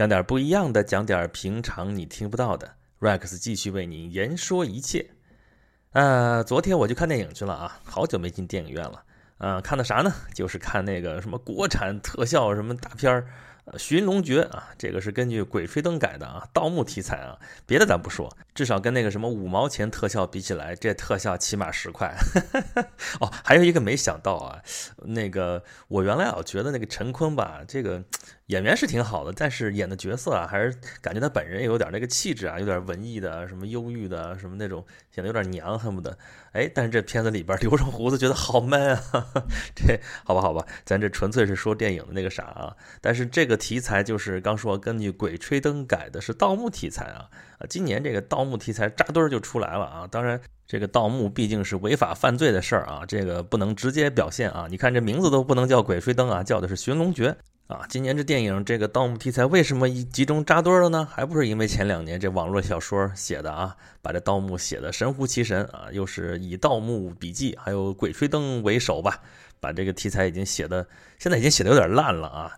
讲点不一样的，讲点平常你听不到的。Rex 继续为你言说一切。呃，昨天我去看电影去了啊，好久没进电影院了。啊，看的啥呢？就是看那个什么国产特效什么大片儿。寻龙诀啊，这个是根据《鬼吹灯》改的啊，盗墓题材啊。别的咱不说，至少跟那个什么五毛钱特效比起来，这特效起码十块。哦，还有一个没想到啊，那个我原来老觉得那个陈坤吧，这个。演员是挺好的，但是演的角色啊，还是感觉他本人有点那个气质啊，有点文艺的，什么忧郁的，什么那种显得有点娘，恨不得哎。但是这片子里边留上胡子，觉得好 man 啊。这好吧，好吧，咱这纯粹是说电影的那个啥啊。但是这个题材就是刚说根据《鬼吹灯》改的是盗墓题材啊啊。今年这个盗墓题材扎堆儿就出来了啊。当然，这个盗墓毕竟是违法犯罪的事儿啊，这个不能直接表现啊。你看这名字都不能叫《鬼吹灯》啊，叫的是《寻龙诀》。啊，今年这电影这个盗墓题材为什么一集中扎堆了呢？还不是因为前两年这网络小说写的啊，把这盗墓写的神乎其神啊，又是以《盗墓笔记》还有《鬼吹灯》为首吧，把这个题材已经写的，现在已经写的有点烂了啊。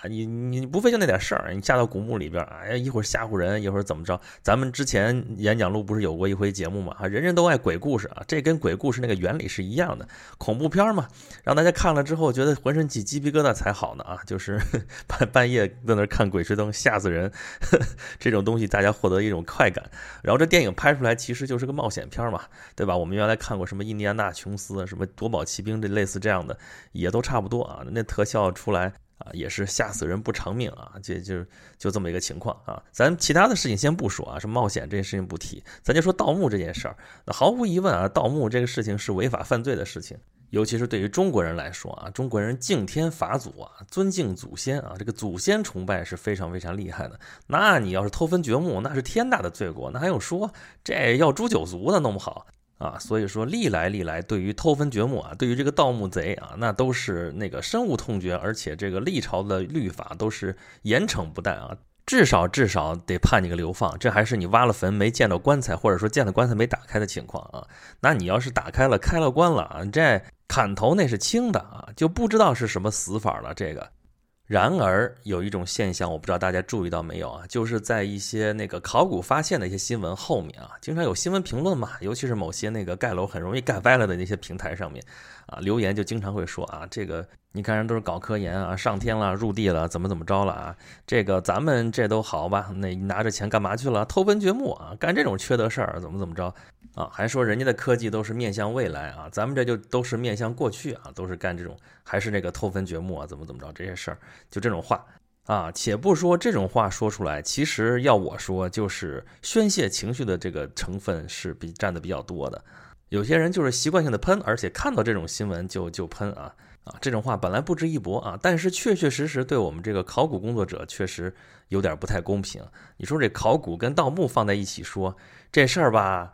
啊，你你不费就那点事儿，你下到古墓里边，哎呀，一会儿吓唬人，一会儿怎么着？咱们之前演讲录不是有过一回节目嘛？啊，人人都爱鬼故事啊，这跟鬼故事那个原理是一样的，恐怖片嘛，让大家看了之后觉得浑身起鸡皮疙瘩才好呢啊，就是 半半夜在那看鬼吹灯吓死人，这种东西大家获得一种快感。然后这电影拍出来其实就是个冒险片嘛，对吧？我们原来看过什么印第安纳琼斯、什么夺宝奇兵这类似这样的，也都差不多啊，那特效出来。啊，也是吓死人不偿命啊！这就就这么一个情况啊。咱其他的事情先不说啊，什么冒险这件事情不提，咱就说盗墓这件事儿。那毫无疑问啊，盗墓这个事情是违法犯罪的事情，尤其是对于中国人来说啊，中国人敬天法祖啊，尊敬祖先啊，这个祖先崇拜是非常非常厉害的。那你要是偷坟掘墓，那是天大的罪过，那还用说？这要诛九族的，弄不好。啊，所以说历来历来，对于偷坟掘墓啊，对于这个盗墓贼啊，那都是那个深恶痛绝，而且这个历朝的律法都是严惩不贷啊，至少至少得判你个流放。这还是你挖了坟没见到棺材，或者说见了棺材没打开的情况啊。那你要是打开了开了棺了啊，这砍头那是轻的啊，就不知道是什么死法了这个。然而有一种现象，我不知道大家注意到没有啊？就是在一些那个考古发现的一些新闻后面啊，经常有新闻评论嘛，尤其是某些那个盖楼很容易盖歪了的那些平台上面啊，留言就经常会说啊，这个。你看人都是搞科研啊，上天了，入地了，怎么怎么着了啊？这个咱们这都好吧？那拿着钱干嘛去了？偷坟掘墓啊，干这种缺德事儿，怎么怎么着啊？还说人家的科技都是面向未来啊，咱们这就都是面向过去啊，都是干这种，还是那个偷坟掘墓啊，怎么怎么着这些事儿，就这种话啊。且不说这种话说出来，其实要我说，就是宣泄情绪的这个成分是比占的比较多的。有些人就是习惯性的喷，而且看到这种新闻就就喷啊。啊，这种话本来不值一驳啊，但是确确实实对我们这个考古工作者确实有点不太公平。你说这考古跟盗墓放在一起说这事儿吧，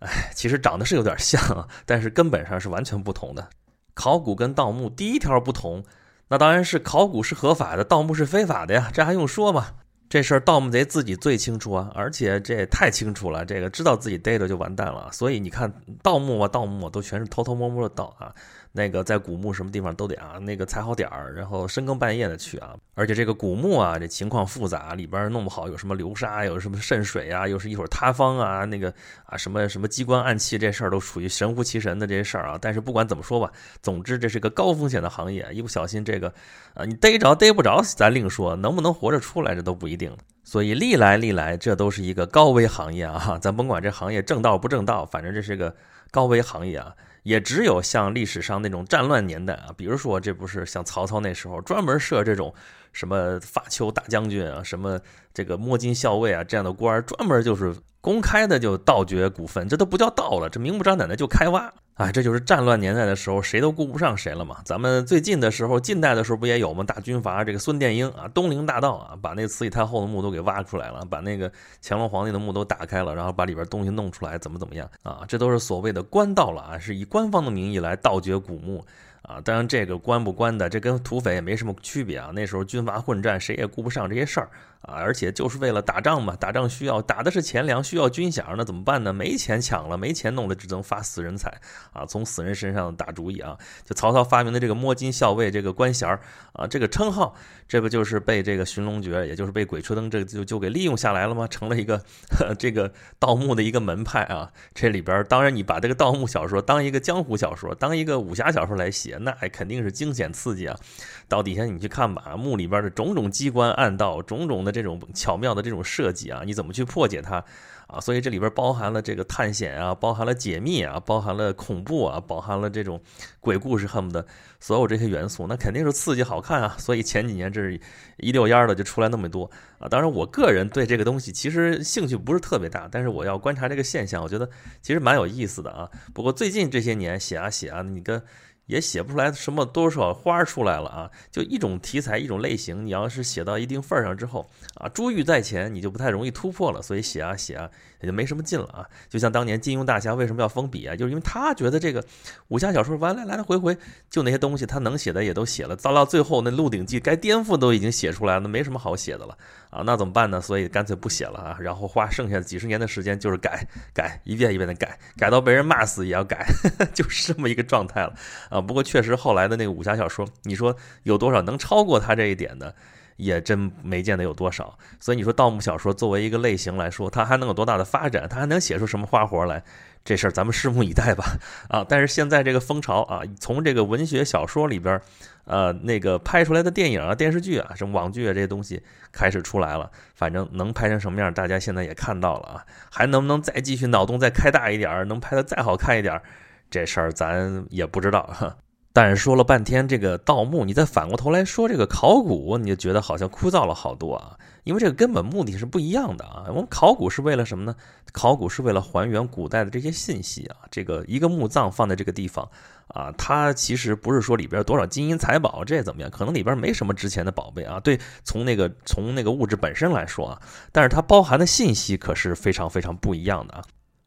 哎，其实长得是有点像，但是根本上是完全不同的。考古跟盗墓第一条不同，那当然是考古是合法的，盗墓是非法的呀，这还用说吗？这事儿盗墓贼自己最清楚啊，而且这也太清楚了，这个知道自己逮着就完蛋了。所以你看，盗墓啊，盗墓都全是偷偷摸摸的盗啊。那个在古墓什么地方都得啊，那个踩好点儿，然后深更半夜的去啊。而且这个古墓啊，这情况复杂，里边弄不好有什么流沙，有什么渗水啊，又是一会儿塌方啊，那个啊什么什么机关暗器，这事儿都属于神乎其神的这些事儿啊。但是不管怎么说吧，总之这是个高风险的行业，一不小心这个啊，你逮着逮不着咱另说，能不能活着出来这都不一定。所以历来历来这都是一个高危行业啊，咱甭管这行业正道不正道，反正这是个高危行业啊。也只有像历史上那种战乱年代啊，比如说这不是像曹操那时候专门设这种什么发丘大将军啊，什么这个摸金校尉啊这样的官，专门就是公开的就盗掘股份，这都不叫盗了，这明目张胆的就开挖。哎，这就是战乱年代的时候，谁都顾不上谁了嘛。咱们最近的时候，近代的时候不也有吗？大军阀这个孙殿英啊，东陵大盗啊，把那慈禧太后的墓都给挖出来了，把那个乾隆皇帝的墓都打开了，然后把里边东西弄出来，怎么怎么样啊？这都是所谓的官盗了啊，是以官方的名义来盗掘古墓啊，当然这个官不官的，这跟土匪也没什么区别啊。那时候军阀混战，谁也顾不上这些事儿。啊而且就是为了打仗嘛，打仗需要打的是钱粮，需要军饷，那怎么办呢？没钱抢了，没钱弄了，只能发死人财啊，从死人身上打主意啊。就曹操发明的这个摸金校尉这个官衔啊，这个称号，这不就是被这个寻龙诀，也就是被鬼吹灯这就就给利用下来了吗？成了一个 这个盗墓的一个门派啊。这里边当然你把这个盗墓小说当一个江湖小说，当一个武侠小说来写。那肯定是惊险刺激啊！到底下你去看吧，墓里边的种种机关暗道，种种的这种巧妙的这种设计啊，你怎么去破解它啊？所以这里边包含了这个探险啊，包含了解密啊，包含了恐怖啊，包含了这种鬼故事，恨不得所有这些元素，那肯定是刺激好看啊！所以前几年这是一溜烟的就出来那么多啊！当然，我个人对这个东西其实兴趣不是特别大，但是我要观察这个现象，我觉得其实蛮有意思的啊。不过最近这些年写啊写啊，你跟也写不出来什么多少花出来了啊！就一种题材，一种类型，你要是写到一定份儿上之后啊，珠玉在前，你就不太容易突破了。所以写啊写啊，也就没什么劲了啊。就像当年金庸大侠为什么要封笔啊？就是因为他觉得这个武侠小说完来来来回回就那些东西，他能写的也都写了，到到最后那《鹿鼎记》该颠覆都已经写出来了，那没什么好写的了啊。那怎么办呢？所以干脆不写了啊，然后花剩下的几十年的时间就是改改，一遍一遍的改，改到被人骂死也要改，就是这么一个状态了。啊，不过确实后来的那个武侠小说，你说有多少能超过他这一点的，也真没见得有多少。所以你说盗墓小说作为一个类型来说，它还能有多大的发展？它还能写出什么花活来？这事儿咱们拭目以待吧。啊，但是现在这个风潮啊，从这个文学小说里边，呃，那个拍出来的电影啊、电视剧啊、什么网剧啊这些东西开始出来了。反正能拍成什么样，大家现在也看到了啊。还能不能再继续脑洞再开大一点儿，能拍的再好看一点儿？这事儿咱也不知道哈，但是说了半天这个盗墓，你再反过头来说这个考古，你就觉得好像枯燥了好多啊。因为这个根本目的是不一样的啊。我们考古是为了什么呢？考古是为了还原古代的这些信息啊。这个一个墓葬放在这个地方啊，它其实不是说里边多少金银财宝这怎么样，可能里边没什么值钱的宝贝啊。对，从那个从那个物质本身来说啊，但是它包含的信息可是非常非常不一样的啊。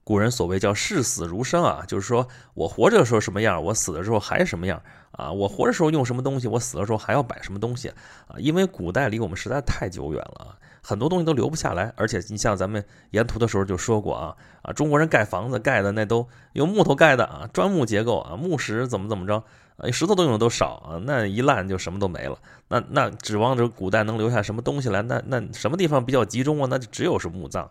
古人所谓叫视死如生啊，就是说我活着的时候什么样，我死的时候还什么样啊。我活着时候用什么东西，我死的时候还要摆什么东西啊。因为古代离我们实在太久远了，很多东西都留不下来。而且你像咱们沿途的时候就说过啊啊，中国人盖房子盖的那都用木头盖的啊，砖木结构啊，木石怎么怎么着啊，石头都用的都少啊，那一烂就什么都没了。那那指望着古代能留下什么东西来？那那什么地方比较集中啊？那就只有是墓葬。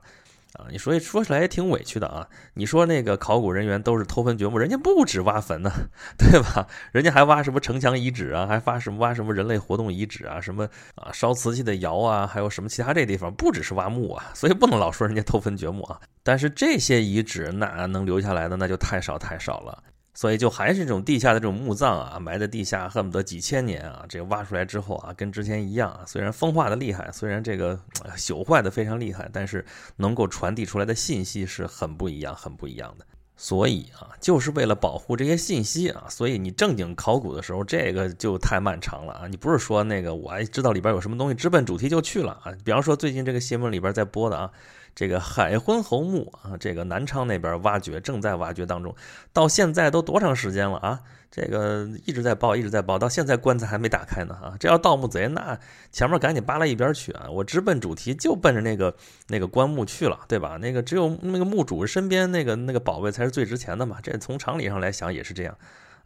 啊，你说说起来也挺委屈的啊！你说那个考古人员都是偷坟掘墓，人家不止挖坟呢，对吧？人家还挖什么城墙遗址啊，还挖什么挖什么人类活动遗址啊，什么啊烧瓷器的窑啊，还有什么其他这地方，不只是挖墓啊，所以不能老说人家偷坟掘墓啊。但是这些遗址那能留下来的那就太少太少了。所以就还是这种地下的这种墓葬啊，埋在地下恨不得几千年啊，这挖出来之后啊，跟之前一样啊。虽然风化的厉害，虽然这个朽坏的非常厉害，但是能够传递出来的信息是很不一样、很不一样的。所以啊，就是为了保护这些信息啊，所以你正经考古的时候，这个就太漫长了啊。你不是说那个我还知道里边有什么东西，直奔主题就去了啊。比方说最近这个新闻里边在播的啊。这个海昏侯墓啊，这个南昌那边挖掘，正在挖掘当中，到现在都多长时间了啊？这个一直在报，一直在报，到现在棺材还没打开呢啊！这要盗墓贼，那前面赶紧扒拉一边去啊！我直奔主题，就奔着那个那个棺木去了，对吧？那个只有那个墓主身边那个那个宝贝才是最值钱的嘛，这从常理上来想也是这样。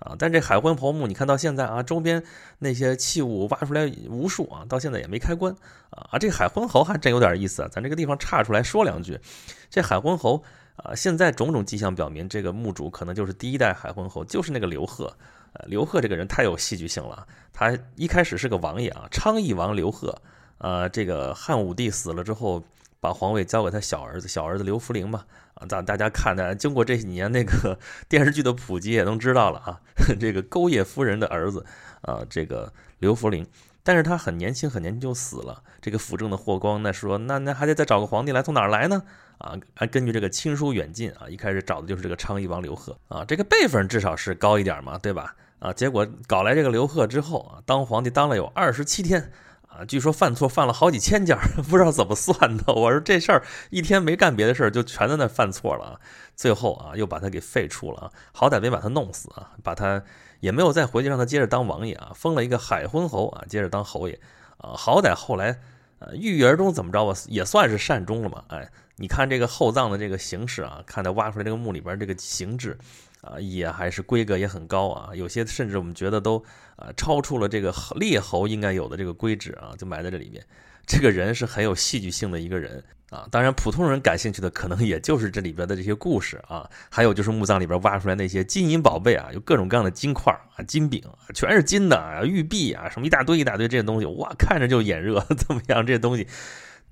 啊，但这海昏侯墓，你看到现在啊，周边那些器物挖出来无数啊，到现在也没开棺啊。啊，这海昏侯还真有点意思啊，咱这个地方岔出来说两句。这海昏侯啊，现在种种迹象表明，这个墓主可能就是第一代海昏侯，就是那个刘贺。呃，刘贺这个人太有戏剧性了，他一开始是个王爷啊，昌邑王刘贺。呃，这个汉武帝死了之后。把皇位交给他小儿子，小儿子刘福陵嘛，啊，大大家看的，经过这几年那个 电视剧的普及，也能知道了啊，这个钩叶夫人的儿子，啊，这个刘福陵，但是他很年轻，很年轻就死了。这个辅政的霍光那说，那那还得再找个皇帝来，从哪儿来呢？啊，还根据这个亲疏远近啊，一开始找的就是这个昌邑王刘贺啊，这个辈分至少是高一点嘛，对吧？啊，结果搞来这个刘贺之后啊，当皇帝当了有二十七天。啊，据说犯错犯了好几千件，不知道怎么算的。我说这事儿一天没干别的事儿，就全在那犯错了。最后啊，又把他给废除了，好歹没把他弄死啊，把他也没有再回去让他接着当王爷啊，封了一个海昏侯啊，接着当侯爷啊，好歹后来呃郁郁而终，怎么着吧，也算是善终了嘛。哎，你看这个厚葬的这个形式啊，看他挖出来这个墓里边这个形制。啊，也还是规格也很高啊，有些甚至我们觉得都啊超出了这个列侯应该有的这个规制啊，就埋在这里面。这个人是很有戏剧性的一个人啊，当然普通人感兴趣的可能也就是这里边的这些故事啊，还有就是墓葬里边挖出来那些金银宝贝啊，有各种各样的金块啊、金饼啊，全是金的啊，玉璧啊，什么一大堆一大堆这些东西，哇，看着就眼热，怎么样？这些东西。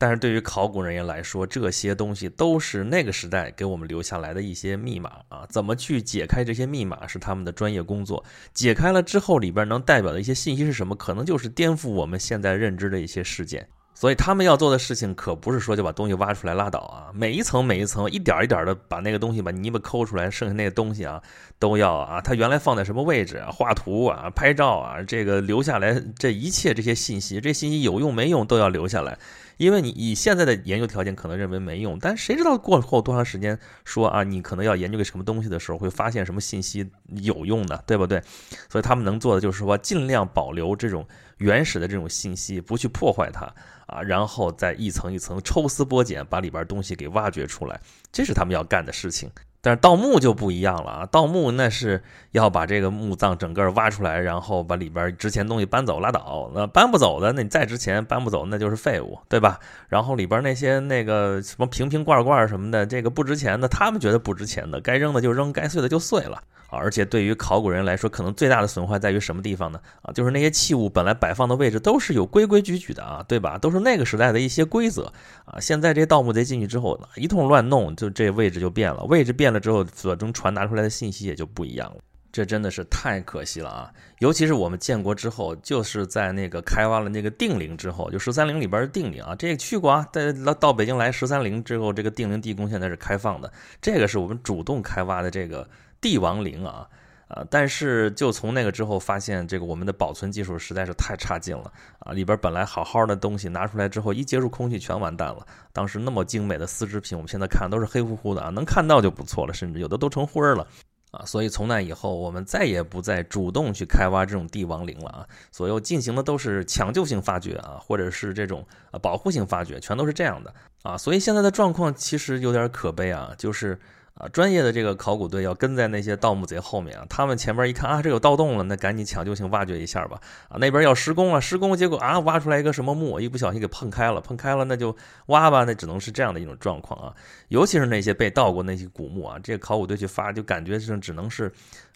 但是对于考古人员来说，这些东西都是那个时代给我们留下来的一些密码啊，怎么去解开这些密码是他们的专业工作。解开了之后，里边能代表的一些信息是什么？可能就是颠覆我们现在认知的一些事件。所以他们要做的事情可不是说就把东西挖出来拉倒啊，每一层每一层一点一点的把那个东西把泥巴抠出来，剩下那个东西啊都要啊，它原来放在什么位置啊，画图啊，拍照啊，这个留下来这一切这些信息，这信息有用没用都要留下来。因为你以现在的研究条件可能认为没用，但谁知道过后多长时间说啊，你可能要研究个什么东西的时候会发现什么信息有用的，对不对？所以他们能做的就是说尽量保留这种原始的这种信息，不去破坏它啊，然后再一层一层抽丝剥茧把里边东西给挖掘出来，这是他们要干的事情。但是盗墓就不一样了啊！盗墓那是要把这个墓葬整个挖出来，然后把里边值钱东西搬走拉倒。那搬不走的，那你再值钱搬不走，那就是废物，对吧？然后里边那些那个什么瓶瓶罐罐什么的，这个不值钱的，他们觉得不值钱的，该扔的就扔，该碎的就碎了。而且对于考古人来说，可能最大的损坏在于什么地方呢？啊，就是那些器物本来摆放的位置都是有规规矩矩的啊，对吧？都是那个时代的一些规则啊。现在这盗墓贼进去之后，一通乱弄，就这位置就变了。位置变了之后，所中传达出来的信息也就不一样了。这真的是太可惜了啊！尤其是我们建国之后，就是在那个开挖了那个定陵之后，就十三陵里边的定陵啊，这个去过啊。在到北京来十三陵之后，这个定陵地宫现在是开放的，这个是我们主动开挖的这个。帝王陵啊，啊，但是就从那个之后，发现这个我们的保存技术实在是太差劲了啊！里边本来好好的东西拿出来之后，一接触空气全完蛋了。当时那么精美的丝织品，我们现在看都是黑乎乎的啊，能看到就不错了，甚至有的都成灰了啊！所以从那以后，我们再也不再主动去开挖这种帝王陵了啊！所有进行的都是抢救性发掘啊，或者是这种保护性发掘，全都是这样的啊！所以现在的状况其实有点可悲啊，就是。啊，专业的这个考古队要跟在那些盗墓贼后面啊，他们前面一看啊，这有盗洞了，那赶紧抢救性挖掘一下吧。啊，那边要施工了，施工结果啊，挖出来一个什么墓，一不小心给碰开了，碰开了那就挖吧，那只能是这样的一种状况啊。尤其是那些被盗过那些古墓啊，这个考古队去发，就感觉是只能是。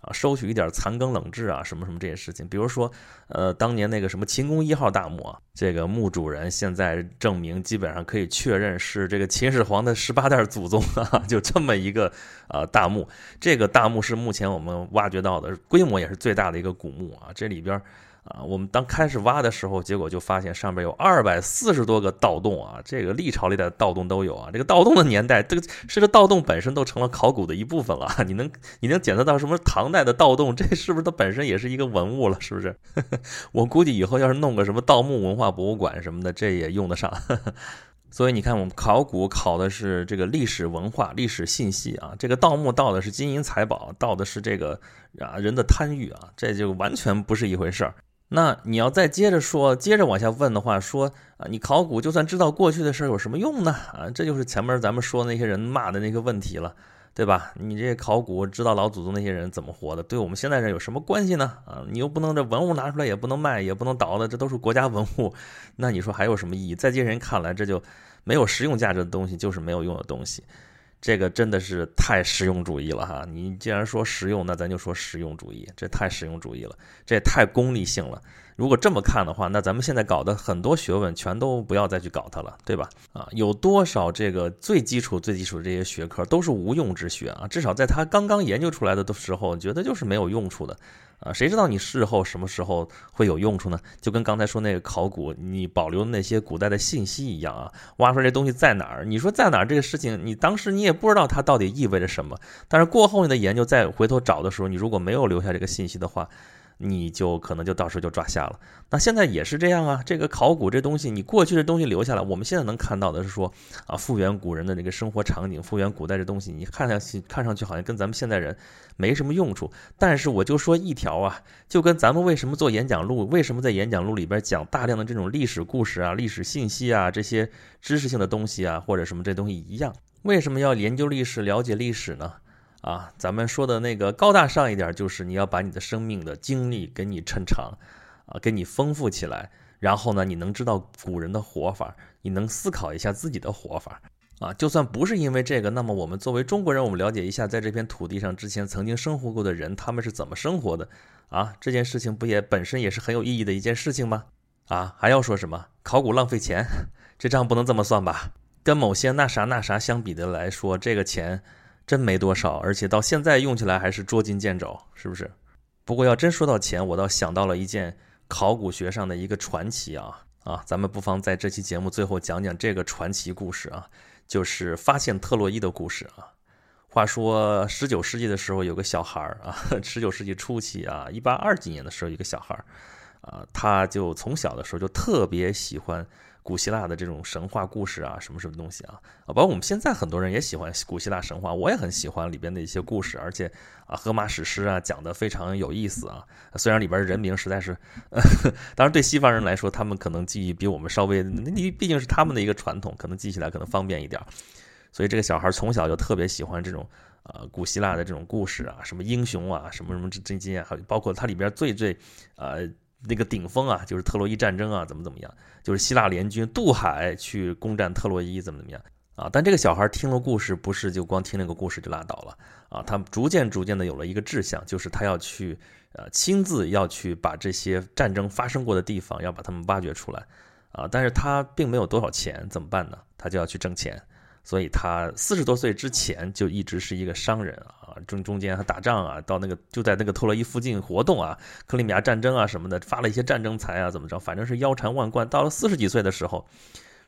啊，收取一点残羹冷炙啊，什么什么这些事情，比如说，呃，当年那个什么秦宫一号大墓啊，这个墓主人现在证明基本上可以确认是这个秦始皇的十八代祖宗啊，就这么一个呃大墓，这个大墓是目前我们挖掘到的规模也是最大的一个古墓啊，这里边。啊，我们当开始挖的时候，结果就发现上边有二百四十多个盗洞啊，这个历朝历代的盗洞都有啊。这个盗洞的年代，这个是这盗洞本身都成了考古的一部分了。你能你能检测到什么唐代的盗洞？这是不是它本身也是一个文物了？是不是？我估计以后要是弄个什么盗墓文化博物馆什么的，这也用得上。所以你看，我们考古考的是这个历史文化、历史信息啊，这个盗墓盗的是金银财宝，盗的是这个啊人的贪欲啊，这就完全不是一回事儿。那你要再接着说，接着往下问的话，说啊，你考古就算知道过去的事儿有什么用呢？啊，这就是前面咱们说那些人骂的那个问题了，对吧？你这考古知道老祖宗那些人怎么活的，对我们现在人有什么关系呢？啊，你又不能这文物拿出来也不能卖，也不能倒的，这都是国家文物，那你说还有什么意义？在这些人看来，这就没有实用价值的东西，就是没有用的东西。这个真的是太实用主义了哈！你既然说实用，那咱就说实用主义，这太实用主义了，这也太功利性了。如果这么看的话，那咱们现在搞的很多学问全都不要再去搞它了，对吧？啊，有多少这个最基础、最基础的这些学科都是无用之学啊？至少在他刚刚研究出来的的时候，觉得就是没有用处的。啊，谁知道你事后什么时候会有用处呢？就跟刚才说那个考古，你保留那些古代的信息一样啊，挖出来这东西在哪儿？你说在哪儿这个事情，你当时你也不知道它到底意味着什么。但是过后你的研究再回头找的时候，你如果没有留下这个信息的话，你就可能就到时候就抓瞎了。那现在也是这样啊，这个考古这东西，你过去的东西留下来，我们现在能看到的是说啊，复原古人的那个生活场景，复原古代这东西，你看上去看上去好像跟咱们现代人没什么用处。但是我就说一条啊，就跟咱们为什么做演讲录，为什么在演讲录里边讲大量的这种历史故事啊、历史信息啊这些知识性的东西啊，或者什么这东西一样，为什么要研究历史、了解历史呢？啊，咱们说的那个高大上一点，就是你要把你的生命的经历给你抻长，啊，给你丰富起来，然后呢，你能知道古人的活法，你能思考一下自己的活法，啊，就算不是因为这个，那么我们作为中国人，我们了解一下在这片土地上之前曾经生活过的人，他们是怎么生活的，啊，这件事情不也本身也是很有意义的一件事情吗？啊，还要说什么考古浪费钱？这账不能这么算吧？跟某些那啥那啥相比的来说，这个钱。真没多少，而且到现在用起来还是捉襟见肘，是不是？不过要真说到钱，我倒想到了一件考古学上的一个传奇啊啊！咱们不妨在这期节目最后讲讲这个传奇故事啊，就是发现特洛伊的故事啊。话说十九世纪的时候，有个小孩儿啊，十九世纪初期啊，一八二几年的时候，一个小孩儿啊，他就从小的时候就特别喜欢。古希腊的这种神话故事啊，什么什么东西啊，啊，包括我们现在很多人也喜欢古希腊神话，我也很喜欢里边的一些故事，而且啊，荷马史诗啊讲的非常有意思啊。虽然里边人名实在是，当然对西方人来说，他们可能记忆比我们稍微，你毕竟是他们的一个传统，可能记起来可能方便一点。所以这个小孩从小就特别喜欢这种呃古希腊的这种故事啊，什么英雄啊，什么什么这这些，还包括它里边最最呃。那个顶峰啊，就是特洛伊战争啊，怎么怎么样？就是希腊联军渡海去攻占特洛伊，怎么怎么样啊？但这个小孩听了故事，不是就光听那个故事就拉倒了啊？他逐渐逐渐的有了一个志向，就是他要去呃亲自要去把这些战争发生过的地方要把他们挖掘出来啊！但是他并没有多少钱，怎么办呢？他就要去挣钱。所以他四十多岁之前就一直是一个商人啊，中中间还打仗啊，到那个就在那个特洛伊附近活动啊，克里米亚战争啊什么的，发了一些战争财啊，怎么着，反正是腰缠万贯。到了四十几岁的时候，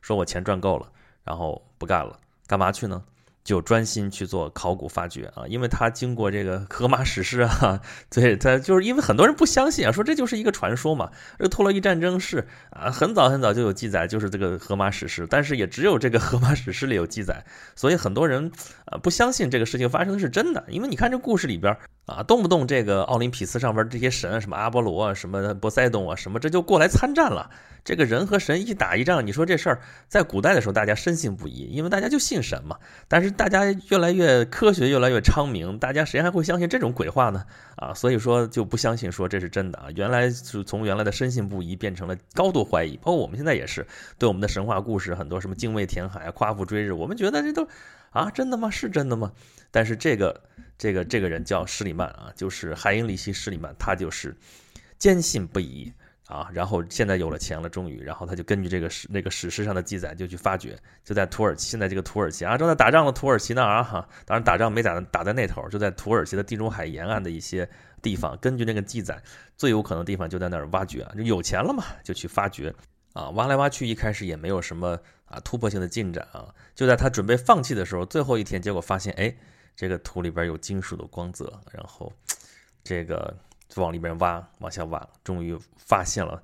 说我钱赚够了，然后不干了，干嘛去呢？就专心去做考古发掘啊，因为他经过这个荷马史诗啊，对他就是因为很多人不相信啊，说这就是一个传说嘛。这托洛伊战争是啊，很早很早就有记载，就是这个荷马史诗，但是也只有这个 荷马史诗里有记载，所以很多人啊不相信这个事情发生的是真的，因为你看这故事里边啊，动不动这个奥林匹斯上边这些神啊，什么阿波罗啊，什么波塞冬啊，什么这就过来参战了。这个人和神一打一仗，你说这事儿在古代的时候大家深信不疑，因为大家就信神嘛。但是大家越来越科学，越来越昌明，大家谁还会相信这种鬼话呢？啊，所以说就不相信说这是真的啊。原来是从原来的深信不疑变成了高度怀疑，包括我们现在也是对我们的神话故事很多什么精卫填海啊、夸父追日，我们觉得这都啊真的吗？是真的吗？但是这个这个这个人叫施里曼啊，就是海因里希·施里曼，他就是坚信不疑。啊，然后现在有了钱了，终于，然后他就根据这个史那个史诗上的记载，就去发掘，就在土耳其，现在这个土耳其啊，正在打仗的土耳其那儿啊，哈，当然打仗没打打在那头，就在土耳其的地中海沿岸的一些地方，根据那个记载，最有可能的地方就在那儿挖掘，就有钱了嘛，就去发掘，啊，挖来挖去，一开始也没有什么啊突破性的进展啊，就在他准备放弃的时候，最后一天，结果发现，哎，这个土里边有金属的光泽，然后这个。就往里面挖，往下挖，终于发现了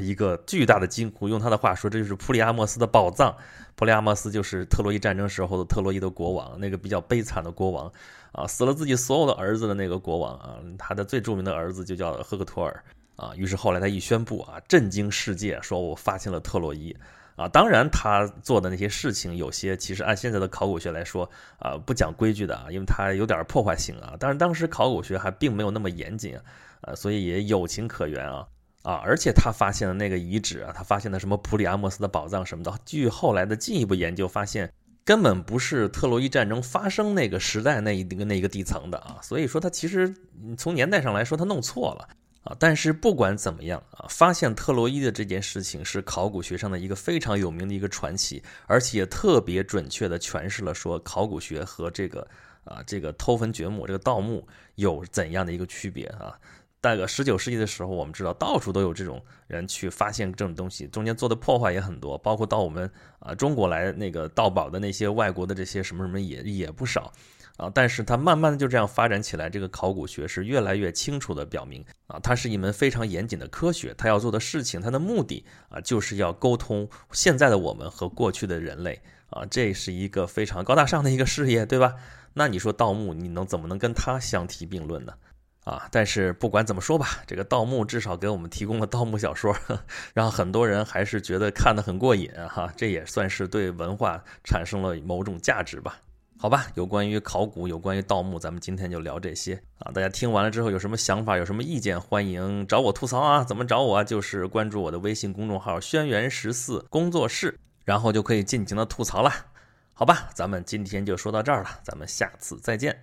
一个巨大的金库。用他的话说，这就是普里阿莫斯的宝藏。普里阿莫斯就是特洛伊战争时候的特洛伊的国王，那个比较悲惨的国王啊，死了自己所有的儿子的那个国王啊。他的最著名的儿子就叫赫克托尔啊。于是后来他一宣布啊，震惊世界，说我发现了特洛伊。啊，当然，他做的那些事情有些其实按现在的考古学来说，啊，不讲规矩的啊，因为他有点破坏性啊。但是当时考古学还并没有那么严谨啊，所以也有情可原啊啊！而且他发现的那个遗址啊，他发现的什么普里阿莫斯的宝藏什么的，据后来的进一步研究发现，根本不是特洛伊战争发生那个时代那一个那一个地层的啊。所以说他其实从年代上来说，他弄错了。啊，但是不管怎么样啊，发现特洛伊的这件事情是考古学上的一个非常有名的一个传奇，而且特别准确的诠释了说考古学和这个啊这个偷坟掘墓这个盗墓有怎样的一个区别啊。大概十九世纪的时候，我们知道到处都有这种人去发现这种东西，中间做的破坏也很多，包括到我们啊中国来那个盗宝的那些外国的这些什么什么也也不少。啊，但是它慢慢的就这样发展起来，这个考古学是越来越清楚的表明啊，它是一门非常严谨的科学，它要做的事情，它的目的啊，就是要沟通现在的我们和过去的人类啊，这是一个非常高大上的一个事业，对吧？那你说盗墓，你能怎么能跟它相提并论呢？啊，但是不管怎么说吧，这个盗墓至少给我们提供了盗墓小说，让很多人还是觉得看得很过瘾哈，这也算是对文化产生了某种价值吧。好吧，有关于考古，有关于盗墓，咱们今天就聊这些啊。大家听完了之后有什么想法，有什么意见，欢迎找我吐槽啊。怎么找我？就是关注我的微信公众号“轩辕十四工作室”，然后就可以尽情的吐槽了。好吧，咱们今天就说到这儿了，咱们下次再见。